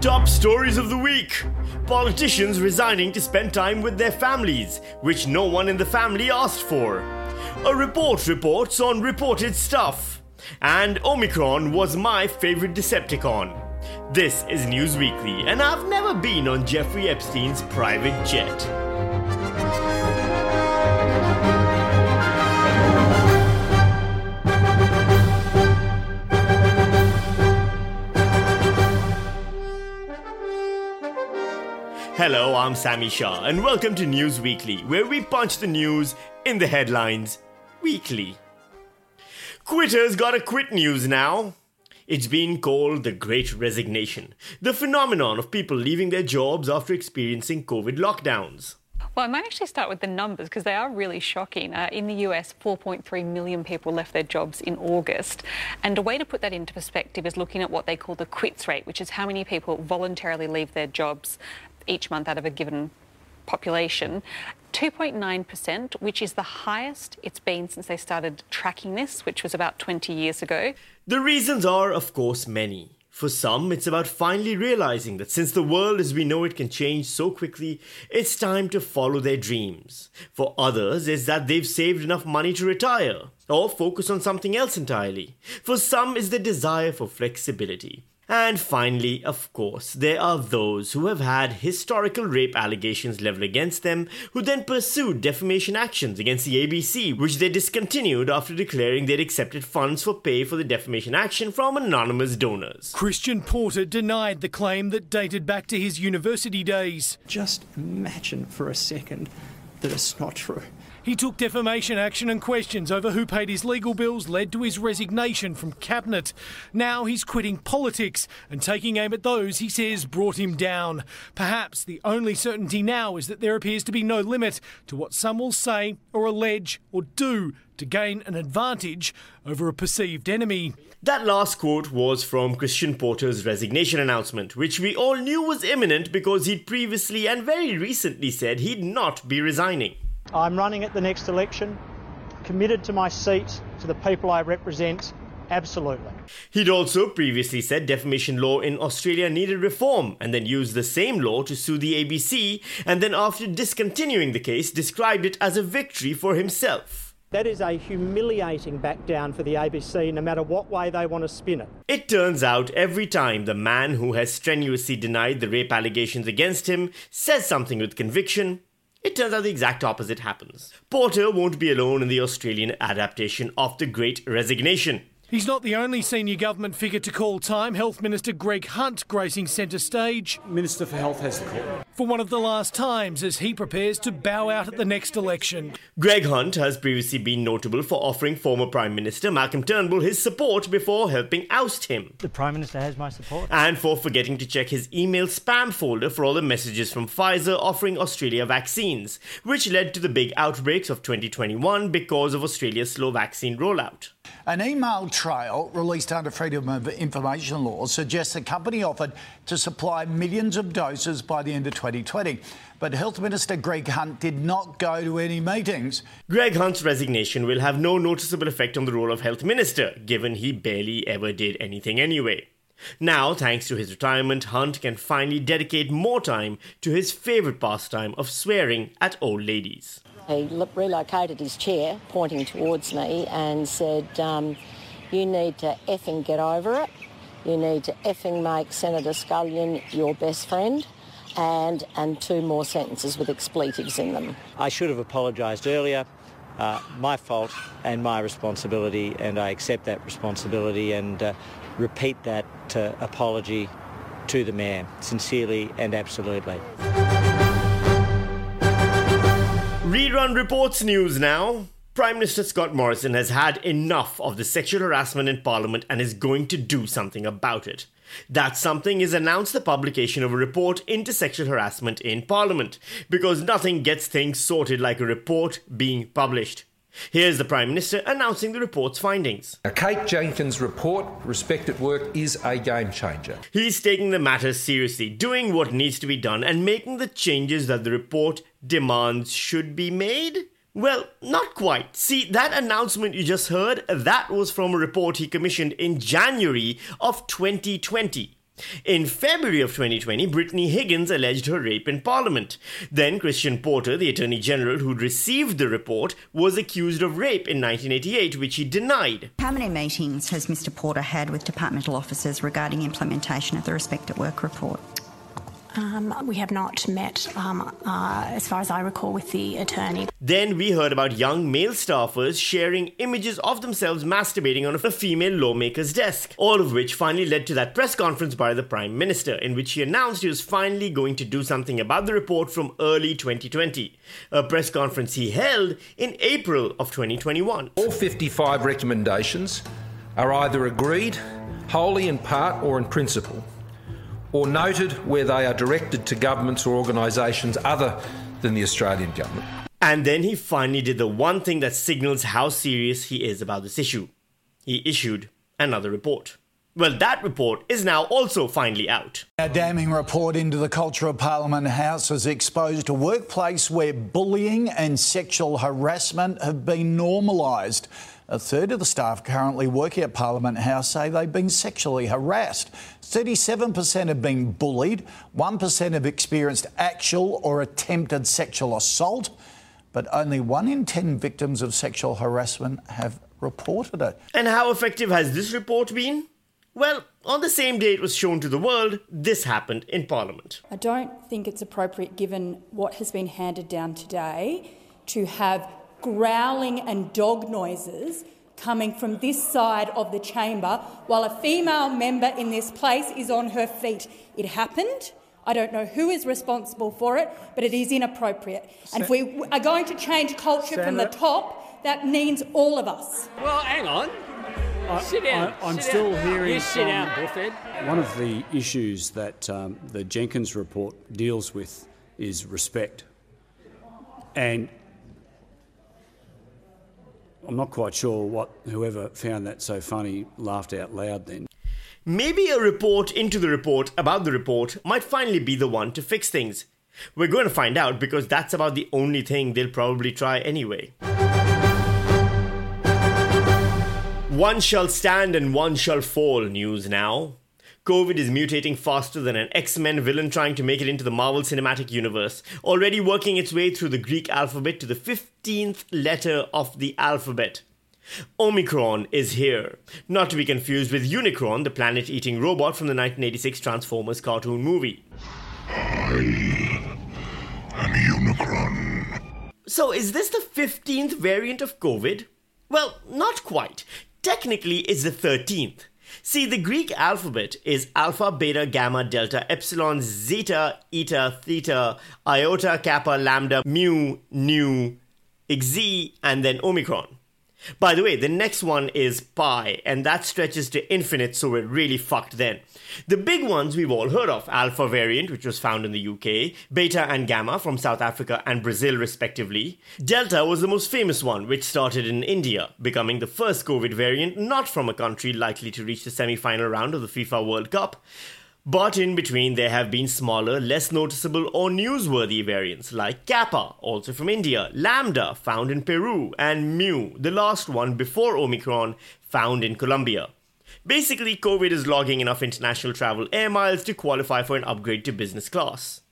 Top stories of the week politicians resigning to spend time with their families, which no one in the family asked for. A report reports on reported stuff. And Omicron was my favorite Decepticon. This is News Weekly, and I've never been on Jeffrey Epstein's private jet. Hello, I'm Sami Shah, and welcome to News Weekly, where we punch the news in the headlines weekly. Quitters gotta quit news now. It's been called the Great Resignation, the phenomenon of people leaving their jobs after experiencing COVID lockdowns. Well, I might actually start with the numbers because they are really shocking. Uh, in the US, 4.3 million people left their jobs in August. And a way to put that into perspective is looking at what they call the quits rate, which is how many people voluntarily leave their jobs each month out of a given population. 2.9%, which is the highest it's been since they started tracking this, which was about 20 years ago. The reasons are, of course, many. For some, it's about finally realizing that since the world as we know it can change so quickly, it's time to follow their dreams. For others, it's that they've saved enough money to retire or focus on something else entirely. For some, it's the desire for flexibility. And finally, of course, there are those who have had historical rape allegations leveled against them, who then pursued defamation actions against the ABC, which they discontinued after declaring they'd accepted funds for pay for the defamation action from anonymous donors. Christian Porter denied the claim that dated back to his university days. Just imagine for a second that it's not true. He took defamation action and questions over who paid his legal bills led to his resignation from cabinet. Now he's quitting politics and taking aim at those he says brought him down. Perhaps the only certainty now is that there appears to be no limit to what some will say or allege or do to gain an advantage over a perceived enemy. That last quote was from Christian Porter's resignation announcement, which we all knew was imminent because he'd previously and very recently said he'd not be resigning. I'm running at the next election, committed to my seat, to the people I represent, absolutely. He'd also previously said defamation law in Australia needed reform and then used the same law to sue the ABC, and then after discontinuing the case, described it as a victory for himself. That is a humiliating back down for the ABC, no matter what way they want to spin it. It turns out every time the man who has strenuously denied the rape allegations against him says something with conviction, it turns out the exact opposite happens. Porter won't be alone in the Australian adaptation of the Great Resignation. He's not the only senior government figure to call time. Health Minister Greg Hunt gracing centre stage. Minister for Health has the call. For one of the last times as he prepares to bow out at the next election. Greg Hunt has previously been notable for offering former Prime Minister Malcolm Turnbull his support before helping oust him. The Prime Minister has my support. And for forgetting to check his email spam folder for all the messages from Pfizer offering Australia vaccines, which led to the big outbreaks of 2021 because of Australia's slow vaccine rollout. An email trail released under Freedom of Information law suggests the company offered to supply millions of doses by the end of 2020. But Health Minister Greg Hunt did not go to any meetings. Greg Hunt's resignation will have no noticeable effect on the role of Health Minister, given he barely ever did anything anyway. Now, thanks to his retirement, Hunt can finally dedicate more time to his favourite pastime of swearing at old ladies. He relocated his chair, pointing towards me, and said, um, You need to effing get over it. You need to effing make Senator Scullion your best friend. And, and two more sentences with expletives in them. I should have apologised earlier. Uh, my fault and my responsibility, and I accept that responsibility and uh, repeat that uh, apology to the man, sincerely and absolutely. Rerun Reports news now. Prime Minister Scott Morrison has had enough of the sexual harassment in Parliament and is going to do something about it. That something is announced the publication of a report into sexual harassment in Parliament, because nothing gets things sorted like a report being published. Here's the Prime Minister announcing the report's findings. Kate Jenkins' report, Respect at Work, is a game changer. He's taking the matter seriously, doing what needs to be done, and making the changes that the report demands should be made. Well, not quite. See, that announcement you just heard, that was from a report he commissioned in January of 2020. In February of 2020, Brittany Higgins alleged her rape in Parliament. Then Christian Porter, the Attorney General who'd received the report, was accused of rape in 1988, which he denied. How many meetings has Mr Porter had with departmental officers regarding implementation of the Respect at Work report? Um, we have not met, um, uh, as far as I recall, with the attorney. Then we heard about young male staffers sharing images of themselves masturbating on a female lawmaker's desk, all of which finally led to that press conference by the Prime Minister, in which he announced he was finally going to do something about the report from early 2020. A press conference he held in April of 2021. All 55 recommendations are either agreed, wholly in part or in principle or noted where they are directed to governments or organisations other than the Australian government. And then he finally did the one thing that signals how serious he is about this issue. He issued another report. Well, that report is now also finally out. A damning report into the Culture of Parliament House has exposed a workplace where bullying and sexual harassment have been normalised. A third of the staff currently working at Parliament House say they've been sexually harassed. 37% have been bullied, 1% have experienced actual or attempted sexual assault, but only 1 in 10 victims of sexual harassment have reported it. And how effective has this report been? Well, on the same day it was shown to the world, this happened in Parliament. I don't think it's appropriate, given what has been handed down today, to have growling and dog noises coming from this side of the chamber while a female member in this place is on her feet. It happened. I don't know who is responsible for it, but it is inappropriate. And if we are going to change culture Senator. from the top, that means all of us. Well, hang on. I, sit down. I, am sit still down. hearing. You sit down, Buffett. One of the issues that um, the Jenkins report deals with is respect. And I'm not quite sure what whoever found that so funny laughed out loud then. Maybe a report into the report about the report might finally be the one to fix things. We're going to find out because that's about the only thing they'll probably try anyway. One shall stand and one shall fall news now. COVID is mutating faster than an X Men villain trying to make it into the Marvel Cinematic Universe, already working its way through the Greek alphabet to the 15th letter of the alphabet. Omicron is here, not to be confused with Unicron, the planet eating robot from the 1986 Transformers cartoon movie. I am Unicron. So, is this the 15th variant of COVID? Well, not quite. Technically, it's the 13th. See, the Greek alphabet is alpha, beta, gamma, delta, epsilon, zeta, eta, theta, iota, kappa, lambda, mu, nu, xi, and then omicron. By the way, the next one is pi, and that stretches to infinite, so we're really fucked then. The big ones we've all heard of Alpha variant, which was found in the UK, Beta and Gamma from South Africa and Brazil, respectively. Delta was the most famous one, which started in India, becoming the first COVID variant not from a country likely to reach the semi final round of the FIFA World Cup. But in between, there have been smaller, less noticeable, or newsworthy variants like Kappa, also from India, Lambda, found in Peru, and Mu, the last one before Omicron, found in Colombia. Basically, COVID is logging enough international travel air miles to qualify for an upgrade to business class.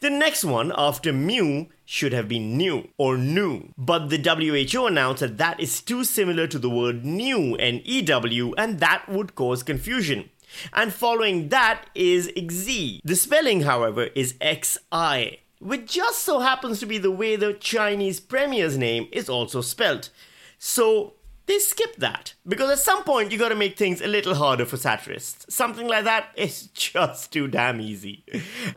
The next one after mu should have been new or new, but the WHO announced that that is too similar to the word new and EW and that would cause confusion. And following that is XI. The spelling, however, is XI, which just so happens to be the way the Chinese premier's name is also spelt. So they skip that because at some point you got to make things a little harder for satirists. Something like that is just too damn easy.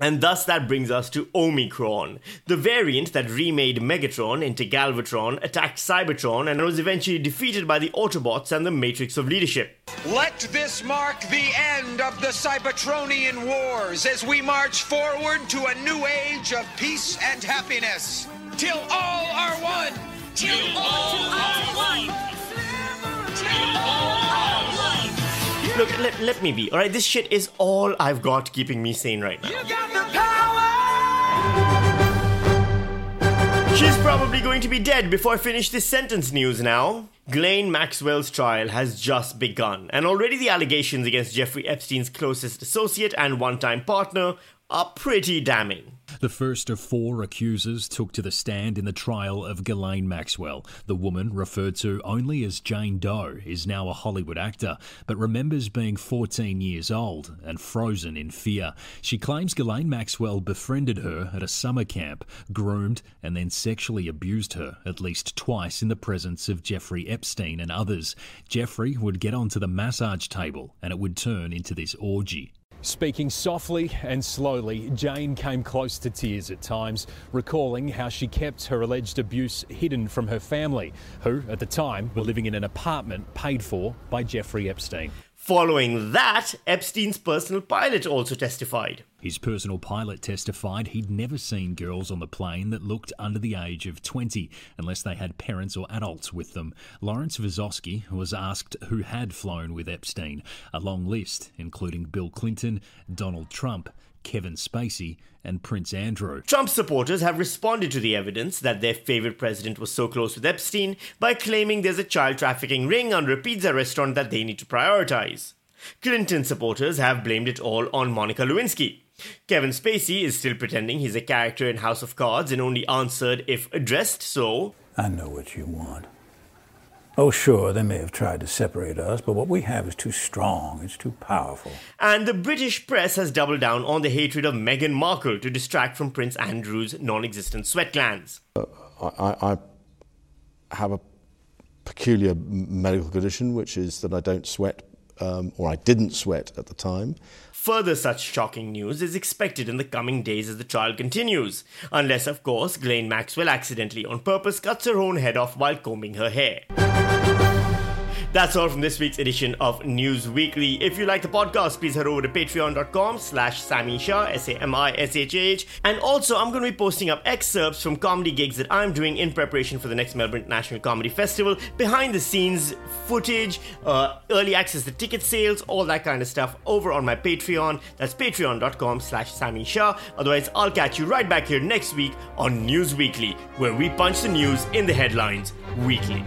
And thus that brings us to Omicron, the variant that remade Megatron into Galvatron, attacked Cybertron, and was eventually defeated by the Autobots and the Matrix of Leadership. Let this mark the end of the Cybertronian wars as we march forward to a new age of peace and happiness. Till all are one. Till all are one. Look, let, let me be, alright? This shit is all I've got keeping me sane right now. She's probably going to be dead before I finish this sentence news now. Ghislaine Maxwell's trial has just begun, and already the allegations against Jeffrey Epstein's closest associate and one time partner are pretty damning. The first of four accusers took to the stand in the trial of Ghislaine Maxwell. The woman, referred to only as Jane Doe, is now a Hollywood actor, but remembers being 14 years old and frozen in fear. She claims Ghislaine Maxwell befriended her at a summer camp, groomed, and then sexually abused her at least twice in the presence of Jeffrey Epstein and others. Jeffrey would get onto the massage table and it would turn into this orgy. Speaking softly and slowly, Jane came close to tears at times, recalling how she kept her alleged abuse hidden from her family, who at the time were living in an apartment paid for by Jeffrey Epstein. Following that, Epstein's personal pilot also testified. His personal pilot testified he'd never seen girls on the plane that looked under the age of 20 unless they had parents or adults with them. Lawrence Visoski was asked who had flown with Epstein, a long list including Bill Clinton, Donald Trump, Kevin Spacey, and Prince Andrew. Trump supporters have responded to the evidence that their favorite president was so close with Epstein by claiming there's a child trafficking ring under a pizza restaurant that they need to prioritize. Clinton supporters have blamed it all on Monica Lewinsky. Kevin Spacey is still pretending he's a character in House of Cards and only answered if addressed so. I know what you want. Oh, sure, they may have tried to separate us, but what we have is too strong, it's too powerful. And the British press has doubled down on the hatred of Meghan Markle to distract from Prince Andrew's non existent sweat glands. Uh, I, I have a peculiar medical condition, which is that I don't sweat, um, or I didn't sweat at the time. Further such shocking news is expected in the coming days as the trial continues, unless, of course, Ghislaine Maxwell accidentally on purpose cuts her own head off while combing her hair. That's all from this week's edition of News Weekly. If you like the podcast, please head over to patreon.com slash Sami Shah. And also, I'm going to be posting up excerpts from comedy gigs that I'm doing in preparation for the next Melbourne International Comedy Festival, behind the scenes footage, uh, early access to ticket sales, all that kind of stuff over on my Patreon. That's patreon.com slash Sami Shah. Otherwise, I'll catch you right back here next week on News Weekly, where we punch the news in the headlines weekly.